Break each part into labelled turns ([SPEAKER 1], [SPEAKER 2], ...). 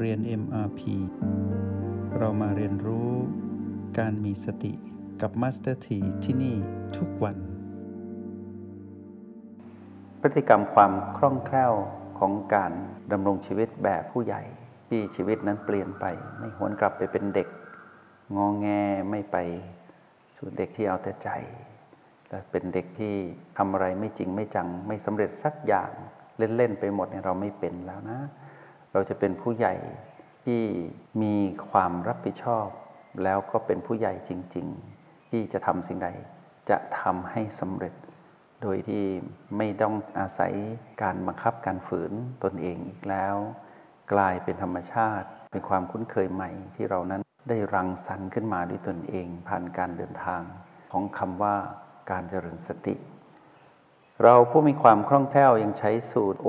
[SPEAKER 1] เรียน MRP เรามาเรียนรู้การมีสติกับ Master T ที่ที่นี่ทุกวัน
[SPEAKER 2] พฤติกรรมความคล่องแคล่วของการดำรงชีวิตแบบผู้ใหญ่ ที่ชีวิตนั้นเปลี่ยนไป ไม่หวนกลับไปเป็นเด็ก งองแงไม่ไปสู่เด็กที่เอาแต่ใจและเป็นเด็กที่ทำอะไรไม่จริงไม่จัง ไม่สำเร็จสักอย่างเล่น ๆ ไปหมดเนี่ยเราไม่เป็นแล้วนะ เราจะเป็นผู้ใหญ่ที่มีความรับผิดชอบ แล้วก็เป็นผู้ใหญ่จริง ๆ ที่จะทำสิ่งใด จะทำให้สำเร็จ โดยที่ไม่ต้องอาศัยการบังคับการฝืนตนเองอีกแล้ว กลายเป็นธรรมชาติ เป็นความคุ้นเคยใหม่ที่เรานั้นได้รังสรรค์ขึ้นมาด้วยตนเอง ผ่านการเดินทางของคำว่าการเจริญสติ เราผู้มีความคล่องแคล่วยังใช้สูตร O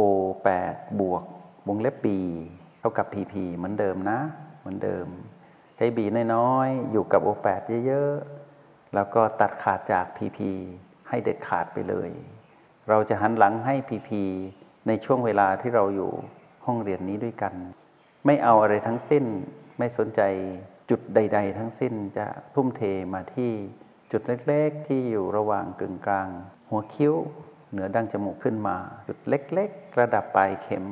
[SPEAKER 2] 8 บวก วงเล็บ B เท่ากับ PP เหมือนเดิมนะ เหมือนเดิม ใช้ B น้อยๆ อยู่กับ O 8 เยอะๆ แล้วก็ตัดขาดจาก PP ให้เด็ดขาดไปเลย เราจะหันหลังให้ PP ในช่วงเวลาที่เราอยู่ห้องเรียนนี้ด้วยกัน ไม่เอาอะไรทั้งสิ้น ไม่สนใจจุดใด ๆ ทั้งสิ้นจะทุ่มเทมาที่จุดเล็กๆ ที่อยู่ระหว่างกึ่งกลาง หัวคิ้ว เหนือดั้งจมูกขึ้นมา จุดเล็ก ๆ ระดับปลายเข็ม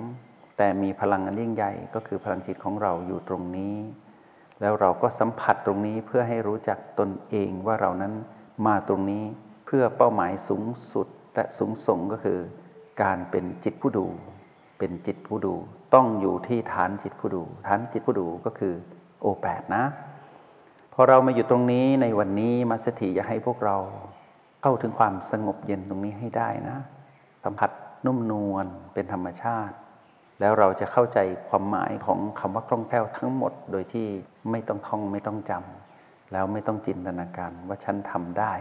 [SPEAKER 2] แต่มีพลังอันยิ่งใหญ่ก็คือพลังจิตของเราอยู่ตรงนี้ แล้วเราก็สัมผัสตรงนี้เพื่อให้รู้จักตนเองว่าเรานั้นมาตรงนี้เพื่อเป้าหมายสูงสุดแต่สูงส่งก็คือ การเป็นจิตผู้ดู เป็นจิตผู้ดู ต้องอยู่ที่ฐานจิตผู้ดู ฐานจิตผู้ดูก็คือโอแปดนะพอเรามาอยู่ตรงนี้ในวันนี้มาสถีอยากให้พวกเราเข้าถึงความสงบเย็นตรงนี้ให้ได้นะ สัมผัสนุ่มนวลเป็นธรรมชาติ แล้วเราจะเข้าใจความหมายของคำว่าคล่องแคล่วทั้งหมด โดยที่ไม่ต้องท่องไม่ต้องจำแล้วไม่ต้องจินตนาการว่าฉันทำได้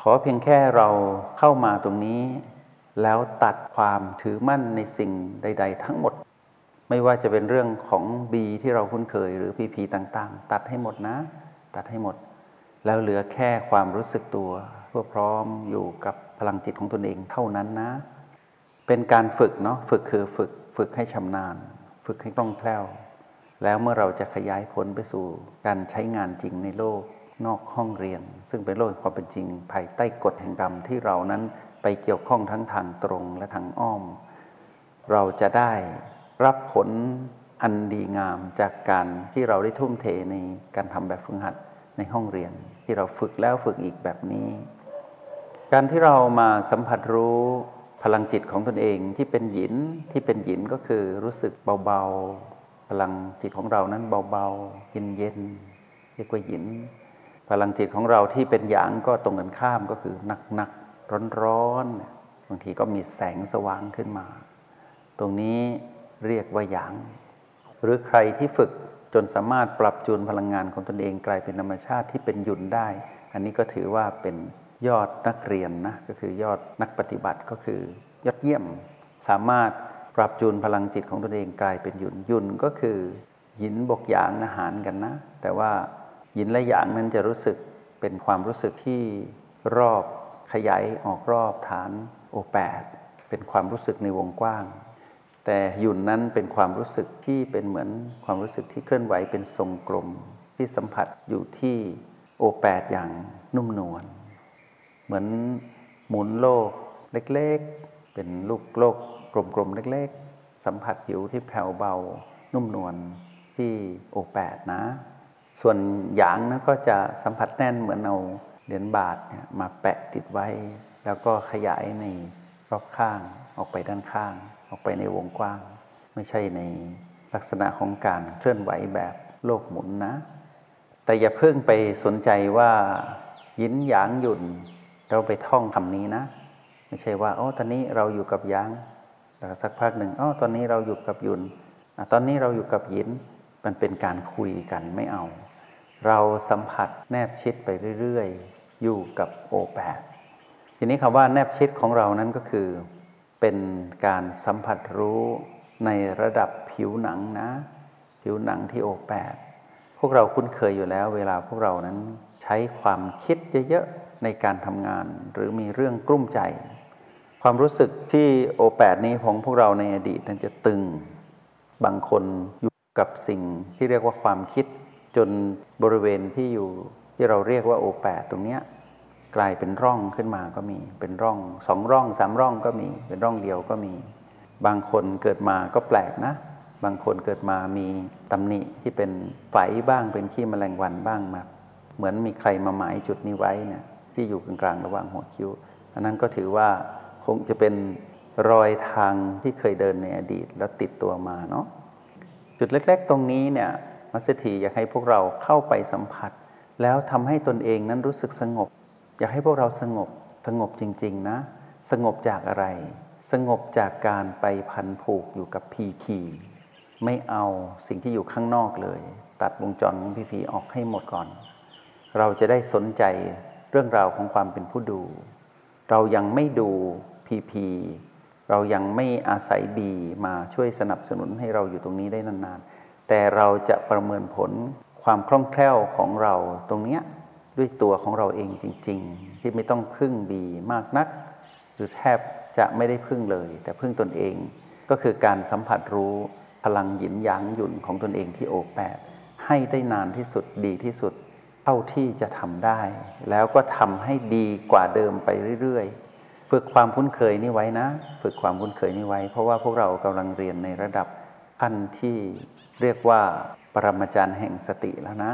[SPEAKER 2] ขอเพียงแค่เราเข้ามาตรงนี้ แล้วตัดความถือมั่นในสิ่งใด ๆ ทั้งหมด ไม่ว่าจะเป็นเรื่องของบีที่เราคุ้นเคยหรือพีพีต่างๆ ตัดให้หมดนะ ตัดให้หมด แล้วเหลือแค่ความรู้สึกตัวเพื่อพร้อมอยู่กับพลังจิตของตนเองเท่านั้นนะ เป็นการฝึกเนาะฝึกคือฝึก ฝึกให้ชำนาญ ฝึกให้คล่องแคล่ว แล้วเมื่อเราจะขยายผลไปสู่การใช้งานจริงในโลกนอกห้องเรียน ซึ่งเป็นโลกความเป็นจริง ภายใต้กฎแห่งกรรมที่เรานั้นไปเกี่ยวข้องทั้งทางตรงและทางอ้อม เราจะได้รับผลอันดีงามจากการที่เราได้ทุ่มเทในการทำแบบฝึกหัดในห้องเรียน ที่เราฝึกแล้วฝึกอีกแบบนี้ การที่เรามาสัมผัสรู้ พลังจิตของตนเองที่เป็นหยินที่เป็นหยินก็คือรู้สึกเบาๆ พลังจิตของเรานั้นเบาๆเย็นๆเรียกว่าหยิน พลังจิตของเราที่เป็นหยางก็ตรงกันข้ามก็คือหนักๆร้อนๆบางทีก็มีแสงสว่างขึ้นมา ตรงนี้เรียกว่าหยาง หรือใครที่ฝึกจนสามารถปรับจูนพลังงานของตนเองกลายเป็นธรรมชาติที่เป็นหยุนได้ อันนี้ก็ถือว่าเป็น ยอดนักเรียนนะก็คือยอดนักปฏิบัติก็คือยอดเยี่ยม สามารถปรับจูนพลังจิตของตนเองกลายเป็นหยุนหยุนก็คือหินบกหยางอาหารกันนะ แต่ว่าหินและหยางนั้นจะรู้สึกเป็นความรู้สึกที่รอบขยายออกรอบฐานโอแปดเป็นความรู้สึกในวงกว้าง แต่หยุ่นนั้นเป็นความรู้สึกที่เป็นเหมือนความรู้สึกที่เคลื่อนไหวเป็นทรงกลมที่สัมผัสอยู่ที่โอแปดอย่างนุ่มนวล เหมือนหมุนโลกเล็กๆ เป็นลูกโลกกลมๆ เล็กๆ สัมผัสผิวที่แผ่วเบา นุ่มนวลที่โอแปดนะ ส่วนหยางนั้นก็จะสัมผัสแน่นเหมือนเอาเหรียญบาทเนี่ยมาแปะติดไว้ แล้วก็ขยายในรอบข้างออกไปด้านข้าง ออกไปในวงกว้าง ไม่ใช่ในลักษณะของการเคลื่อนไหวแบบโลกหมุนนะ แต่อย่าเพิ่งไปสนใจว่ายินหยางหยุ่น เราไปท่องคำนี้นะ ไม่ใช่ว่าอ๋อตอนนี้เราอยู่กับยางแล้วสักพักหนึ่งอ๋อตอนนี้เราอยู่กับยุนตอนนี้เราอยู่กับยินมันเป็นการคุยกันไม่เอา เราสัมผัสแนบชิดไปเรื่อยๆ อยู่กับโอแปดทีนี้คำว่าแนบชิดของเรานั้นก็คือ เป็นการสัมผัสรู้ในระดับผิวหนังนะ ผิวหนังที่โอแปดพวกเราคุ้นเคยอยู่แล้ว เวลาพวกเรานั้น ใช้ความคิดเยอะๆในการทำงาน หรือมีเรื่องกลุ้มใจ ความรู้สึกที่โอแปดนี้ของพวกเราในอดีตนั้นจะตึง บางคนอยู่กับสิ่งที่เรียกว่าความคิด จนบริเวณที่อยู่ที่เราเรียกว่าโอแปดตรงเนี้ยกลายเป็นร่องขึ้นมาก็มี เป็นร่องสองร่องสามร่องก็มี เป็นร่องเดียวก็มี บางคนเกิดมาก็แปลกนะ บางคนเกิดมามีตำหนิที่เป็นไฝบ้างเป็นขี้แมลงวันบ้างมา เหมือนมีใครมาหมายจุดนี้ไว้เนี่ยที่อยู่กลางๆระหว่างหัวคิ้ว อันนั้นก็ถือว่าคงจะเป็นรอยทางที่เคยเดินในอดีตแล้วติดตัวมาเนาะจุดเล็ก ๆ ตรงนี้เนี่ยมัสถีอยากให้พวกเราเข้าไปสัมผัส แล้วทำให้ตนเองนั้นรู้สึกสงบ อยากให้พวกเราสงบสงบจริง ๆ นะ สงบจากอะไร สงบจากการไปพันผูกอยู่กับพีพีไม่เอาสิ่งที่อยู่ข้างนอกเลย ตัดวงจรของพีพีออกให้หมดก่อน เราจะได้สนใจเรื่องราวของความเป็นผู้ดู เรายังไม่ดูพีพีเรายังไม่อาศัยบีมาช่วยสนับสนุนให้เราอยู่ตรงนี้ได้นานๆ แต่เราจะประเมินผลความคล่องแคล่วของเราตรงเนี้ด้วยตัวของเราเองจริง ๆ ที่ไม่ต้องพึ่งบีมากนัก หรือแทบจะไม่ได้พึ่งเลย แต่พึ่งตนเอง ก็คือการสัมผัสรู้พลังหยินหยางหยุ่นของตนเองที่โอแปดให้ได้นานที่สุดดีที่สุด เท่าที่จะทำได้ แล้วก็ทำให้ดีกว่าเดิมไปเรื่อยๆฝึกความคุ้นเคยนี่ไว้นะ ฝึกความคุ้นเคยนี่ไว้ เพราะว่าพวกเรากำลังเรียนในระดับขั้นที่เรียกว่าปรมาจารย์แห่งสติแล้วนะ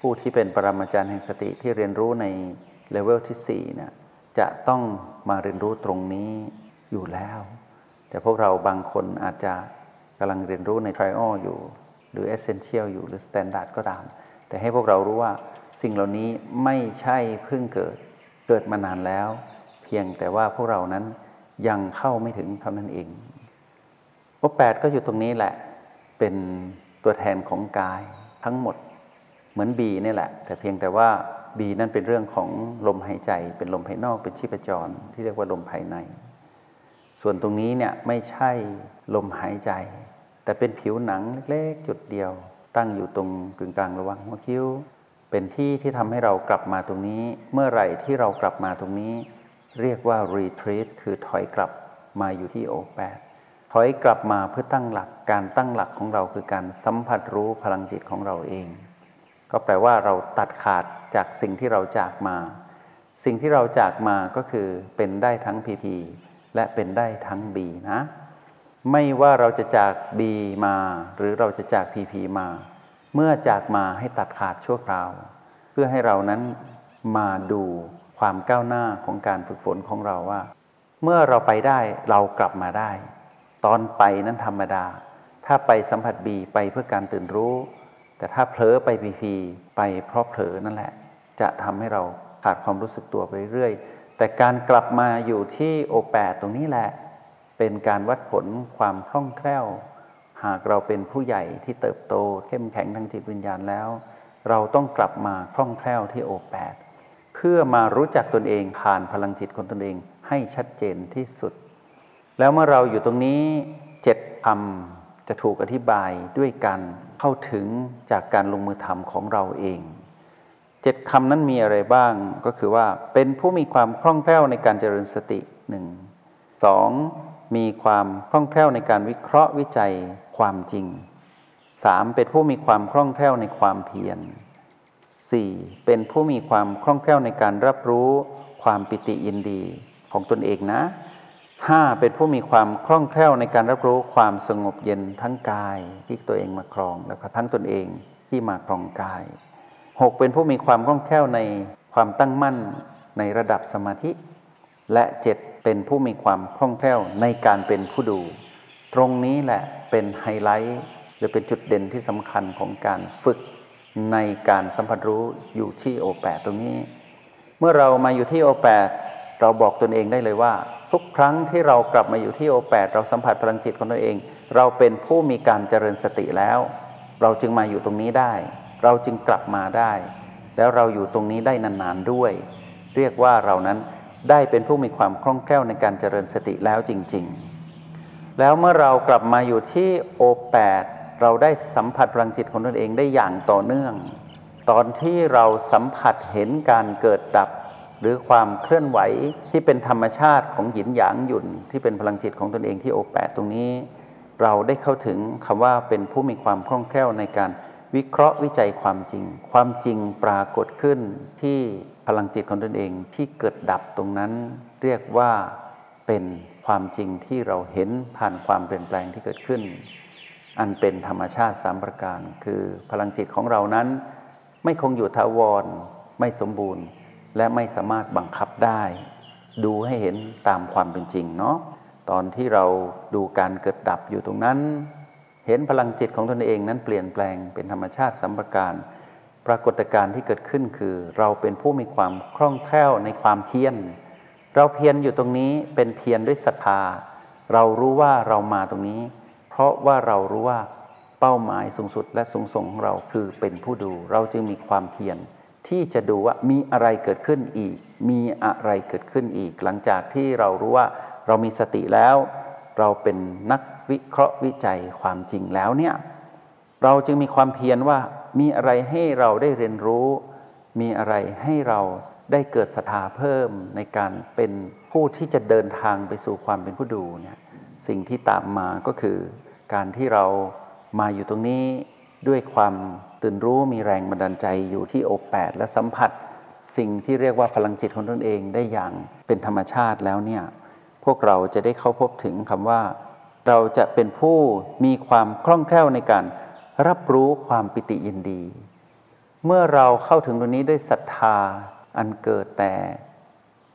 [SPEAKER 2] ผู้ที่เป็นปรมาจารย์แห่งสติที่เรียนรู้ในเลเวลที่4เนี่ยจะต้องมาเรียนรู้ตรงนี้อยู่แล้ว แต่พวกเราบางคนอาจจะกำลังเรียนรู้ใน trial อยู่ หรือ essential อยู่หรือ standard ก็ตาม แต่ให้พวกเรารู้ว่า สิ่งเหล่านี้ไม่ใช่เพิ่งเกิดเกิดมานานแล้ว เพียงแต่ว่าพวกเรานั้นยังเข้าไม่ถึงเท่านั้นเองโอแปดก็อยู่ตรงนี้แหละ เป็นตัวแทนของกายทั้งหมดเหมือนบีนี่แหละ แต่เพียงแต่ว่าบีนั่นเป็นเรื่องของลมหายใจ เป็นลมภายนอกเป็นชีพจร ที่เรียกว่าลมภายใน ส่วนตรงนี้เนี่ยไม่ใช่ลมหายใจ แต่เป็นผิวหนังเล็กๆจุดเดียว ตั้งอยู่ตรงกึ่งกลางระหว่างหัวคิ้ว เป็นที่ที่ทำให้เรากลับมาตรงนี้ เมื่อไหร่ที่เรากลับมาตรงนี้ เรียกว่า retreat คือถอยกลับมาอยู่ที่โอแปดถอยกลับมาเพื่อตั้งหลักการตั้งหลักของเราคือการสัมผัสรู้พลังจิตของเราเอง ก็แปลว่าเราตัดขาดจากสิ่งที่เราจากมา สิ่งที่เราจากมาก็คือเป็นได้ทั้งพีพีและเป็นได้ทั้งบีนะ ไม่ว่าเราจะจากบีมา หรือเราจะจากพีพีมา เมื่อจากมาให้ตัดขาดชั่วคราว เพื่อให้เรานั้นมาดูความก้าวหน้าของการฝึกฝนของเราว่า เมื่อเราไปได้เรากลับมาได้ ตอนไปนั้นธรรมดา ถ้าไปสัมผัสบีไปเพื่อการตื่นรู้ แต่ถ้าเผลอไปพีพีไปเพราะเผลอนั่นแหละ จะทำให้เราขาดความรู้สึกตัวไปเรื่อยแต่การกลับมาอยู่ที่โอแปดตรงนี้แหละ เป็นการวัดผลความคล่องแคล่ว หากเราเป็นผู้ใหญ่ที่เติบโต เข้มแข็งทางจิตวิญญาณแล้ว เราต้องกลับมาคล่องแคล่วที่โอแปดเพื่อมารู้จักตนเองผ่านพลังจิตของตนเองให้ชัดเจนที่สุด แล้วเมื่อเราอยู่ตรงนี้เจ็ดคำจะถูกอธิบายด้วยการเข้าถึงจากการลงมือทำของเราเองเจ็ดคำนั้นมีอะไรบ้างก็คือว่าเป็นผู้มีความคล่องแคล่วในการเจริญสติหนึ่งสอง มีความคล่องแคล่วในการวิเคราะห์วิจัยความจริง 3. เป็นผู้มีความคล่องแคล่วในความเพียร 4. เป็นผู้มีความคล่องแคล่วในการรับรู้ความปิติยินดีของตนเองนะ 5. เป็นผู้มีความคล่องแคล่วในการรับรู้ความสงบเย็นทั้งกายที่ตัวเองมาครองแล้วก็ทั้งตนเองที่มาครองกาย 6. เป็นผู้มีความคล่องแคล่วในความตั้งมั่นในระดับสมาธิ และ 7. เป็นผู้มีความคล่องแคล่วในการเป็นผู้ดู ตรงนี้แหละเป็นไฮไลท์หรือเป็นจุดเด่นที่สำคัญของการฝึกในการสัมผัสรู้อยู่ที่โอแปตรงนี้ เมื่อเรามาอยู่ที่โอแปดเราบอกตนเองได้เลยว่า ทุกครั้งที่เรากลับมาอยู่ที่โอแปดเราสัมผัสพลังจิตของตนเอง เราเป็นผู้มีการเจริญสติแล้ว เราจึงมาอยู่ตรงนี้ได้ เราจึงกลับมาได้ แล้วเราอยู่ตรงนี้ได้นานๆด้วย เรียกว่าเรานั้น ได้เป็นผู้มีความคล่องแคล่วในการเจริญสติแล้วจริง ๆ แล้วเมื่อเรากลับมาอยู่ที่โอแปดเราได้สัมผัสพลังจิตของตนเองได้อย่างต่อเนื่อง ตอนที่เราสัมผัสเห็นการเกิดดับ หรือความเคลื่อนไหวที่เป็นธรรมชาติของหยินหยางหยุ่นที่เป็นพลังจิตของตนเองที่โอแปดตรงนี้ เราได้เข้าถึงคำว่าเป็นผู้มีความคล่องแคล่วในการ วิเคราะห์วิจัยความจริง ความจริงปรากฏขึ้นที่พลังจิตของตนเองที่เกิดดับตรงนั้นเรียกว่าเป็นความจริงที่เราเห็นผ่านความเปลี่ยนแปลงที่เกิดขึ้น อันเป็นธรรมชาติสามประการ คือพลังจิตของเรานั้น ไม่คงอยู่ทาวร ไม่สมบูรณ์ และไม่สามารถบังคับได้ ดูให้เห็นตามความเป็นจริงเนาะตอนที่เราดูการเกิดดับอยู่ตรงนั้น เห็นพลังจิตของตนเองนั้นเปลี่ยนแปลงเป็นธรรมชาติสัมปการปรากฏการณ์ที่เกิดขึ้นคือ เราเป็นผู้มีความคล่องแคล่วในความเพียรเราเพียรอยู่ตรงนี้เป็นเพียรด้วยศรัทธา เรารู้ว่าเรามาตรงนี้ เพราะว่าเรารู้ว่าเป้าหมายสูงสุดและสูงส่งของเราคือเป็นผู้ดู เราจึงมีความเพียรที่จะดูว่ามีอะไรเกิดขึ้นอีก มีอะไรเกิดขึ้นอีก หลังจากที่เรารู้ว่าเรามีสติแล้ว เราเป็นนักวิเคราะห์วิจัยความจริงแล้วเนี่ยเราจึงมีความเพียรว่ามีอะไรให้เราได้เรียนรู้ มีอะไรให้เราได้เกิดศรัทธาเพิ่มในการเป็นผู้ที่จะเดินทางไปสู่ความเป็นผู้ดูเนี่ยสิ่งที่ตามมาก็คือ การที่เรามาอยู่ตรงนี้ด้วยความตื่นรู้มีแรงบันดาลใจอยู่ที่โอแปดและสัมผัส สิ่งที่เรียกว่าพลังจิตของตนเองได้อย่างเป็นธรรมชาติแล้วเนี่ย พวกเราจะได้เข้าพบถึงคำว่า เราจะเป็นผู้มีความคล่องแคล่วในการรับรู้ความปิติยินดี เมื่อเราเข้าถึงตรงนี้ด้วยศรัทธาอันเกิดแต่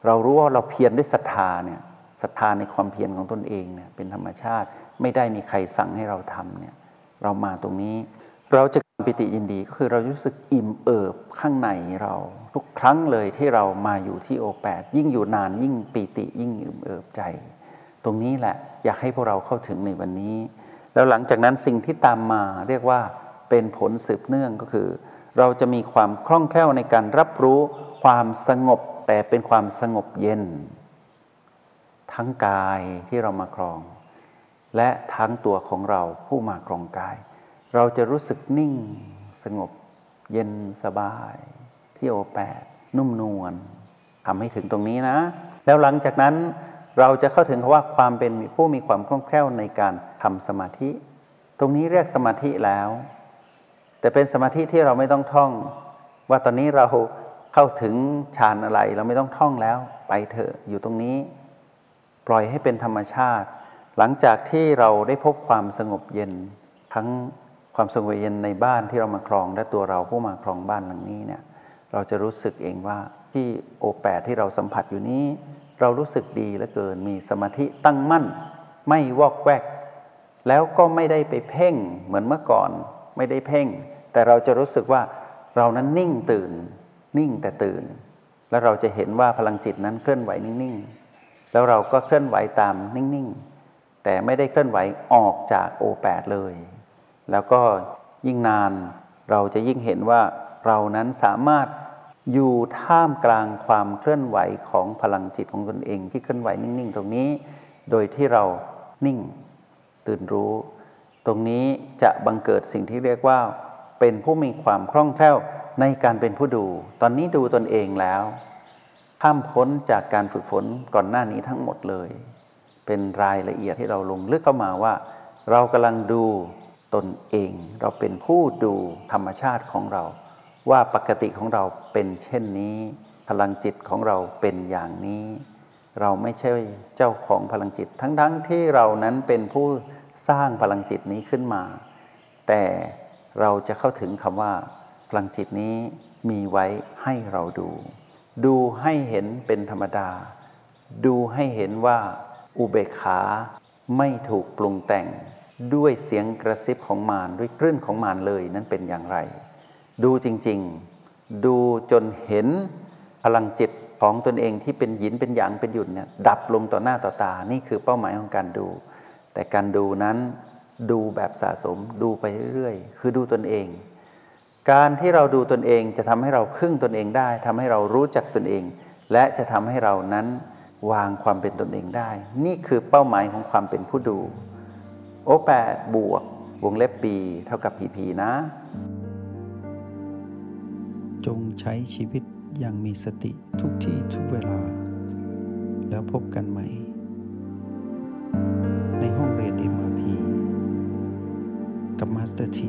[SPEAKER 2] เรารู้ว่าเราเพียรด้วยศรัทธาเนี่ยศรัทธาในความเพียรของตนเองเนี่ยเป็นธรรมชาติไม่ได้มีใครสั่งให้เราทำเนี่ยเรามาตรงนี้ เราจะปิติยินดีก็คือเรารู้สึกอิ่มเอิบข้างในเรา ทุกครั้งเลยที่เรามาอยู่ที่โอแปดยิ่งอยู่นานยิ่งปิติยิ่งอิ่มเอิบใจ ตรงนี้แหละอยากให้พวกเราเข้าถึงในวันนี้ แล้วหลังจากนั้นสิ่งที่ตามมาเรียกว่าเป็นผลสืบเนื่องก็คือ เราจะมีความคล่องแคล่วในการรับรู้ความสงบแต่เป็นความสงบเย็น ทั้งกายที่เรามาครอง และทั้งตัวของเราผู้มาครองกาย เราจะรู้สึกนิ่งสงบเย็นสบาย ที่โอแปดนุ่มนวลทำให้ถึงตรงนี้นะ แล้วหลังจากนั้นเราจะเข้าถึงคำว่าความเป็นผู้มีความคล่องแคล่วในการทำสมาธิ ตรงนี้เรียกสมาธิแล้ว แต่เป็นสมาธิที่เราไม่ต้องท่อง ว่าตอนนี้เราเข้าถึงฌานอะไรเราไม่ต้องท่องแล้ว ไปเถอะอยู่ตรงนี้ ปล่อยให้เป็นธรรมชาติ หลังจากที่เราได้พบความสงบเย็นทั้ง ความสงบเย็นในบ้านที่เรามาครองและตัวเราผู้มาครองบ้านหลังนี้เนี่ยเราจะรู้สึกเองว่าที่โอแปดที่เราสัมผัสอยู่นี้ เรารู้สึกดีเหลือเกินมีสมาธิตั้งมั่น ไม่วอกแวก แล้วก็ไม่ได้ไปเพ่งเหมือนเมื่อก่อนไม่ได้เพ่ง แต่เราจะรู้สึกว่าเรานั้นนิ่งตื่น นิ่งแต่ตื่น แล้วเราจะเห็นว่าพลังจิตนั้นเคลื่อนไหวนิ่งๆ แล้วเราก็เคลื่อนไหวตามนิ่งๆ แต่ไม่ได้เคลื่อนไหวออกจากโอแปดเลย แล้วก็ยิ่งนานเราจะยิ่งเห็นว่าเรานั้นสามารถอยู่ท่ามกลางความเคลื่อนไหวของพลังจิตของตนเอง ที่เคลื่อนไหวนิ่งๆ ตรงนี้ โดยที่เรานิ่งตื่นรู้ ตรงนี้จะบังเกิดสิ่งที่เรียกว่า เป็นผู้มีความคล่องแคล่วในการเป็นผู้ดู ตอนนี้ดูตนเองแล้ว ข้ามพ้นจากการฝึกฝนก่อนหน้านี้ทั้งหมดเลย เป็นรายละเอียดที่เราลงลึกเข้ามาว่า เรากำลังดู ตนเอง เราเป็นผู้ดูธรรมชาติของเรา ว่าปกติของเราเป็นเช่นนี้ พลังจิตของเราเป็นอย่างนี้ เราไม่ใช่เจ้าของพลังจิต ทั้งๆทที่เรานั้นเป็นผู้สร้างพลังจิตนี้ขึ้นมา แต่เราจะเข้าถึงคำว่า พลังจิตนี้มีไว้ให้เราดู ดูให้เห็นเป็นธรรมดา ดูให้เห็นว่าอุเบกขาไม่ถูกปรุงแต่ง ด้วยเสียงกระซิบของมารด้วยคลื่นของมารเลยนั้นเป็นอย่างไร ดูจริงๆ ดูจนเห็นพลังจิตของตนเองที่เป็นหยินเป็นหยางเป็นหยุดเนี่ยดับลงต่อหน้าต่อตา นี่คือเป้าหมายของการดู แต่การดูนั้นดูแบบสะสมดูไปเรื่อยๆ คือดูตนเอง การที่เราดูตนเองจะทำให้เราครึ่งตนเองได้ทำให้เรารู้จักตนเอง และจะทำให้เรานั้นวางความเป็นตนเองได้ นี่คือเป้าหมายของความเป็นผู้ดู โอแปดบวกวงเล็บปีเท่ากับพีพีนะ
[SPEAKER 1] จงใช้ชีวิตอย่างมีสติทุกที่ทุกเวลา แล้วพบกันใหม่ ในห้องเรียน MRP Master T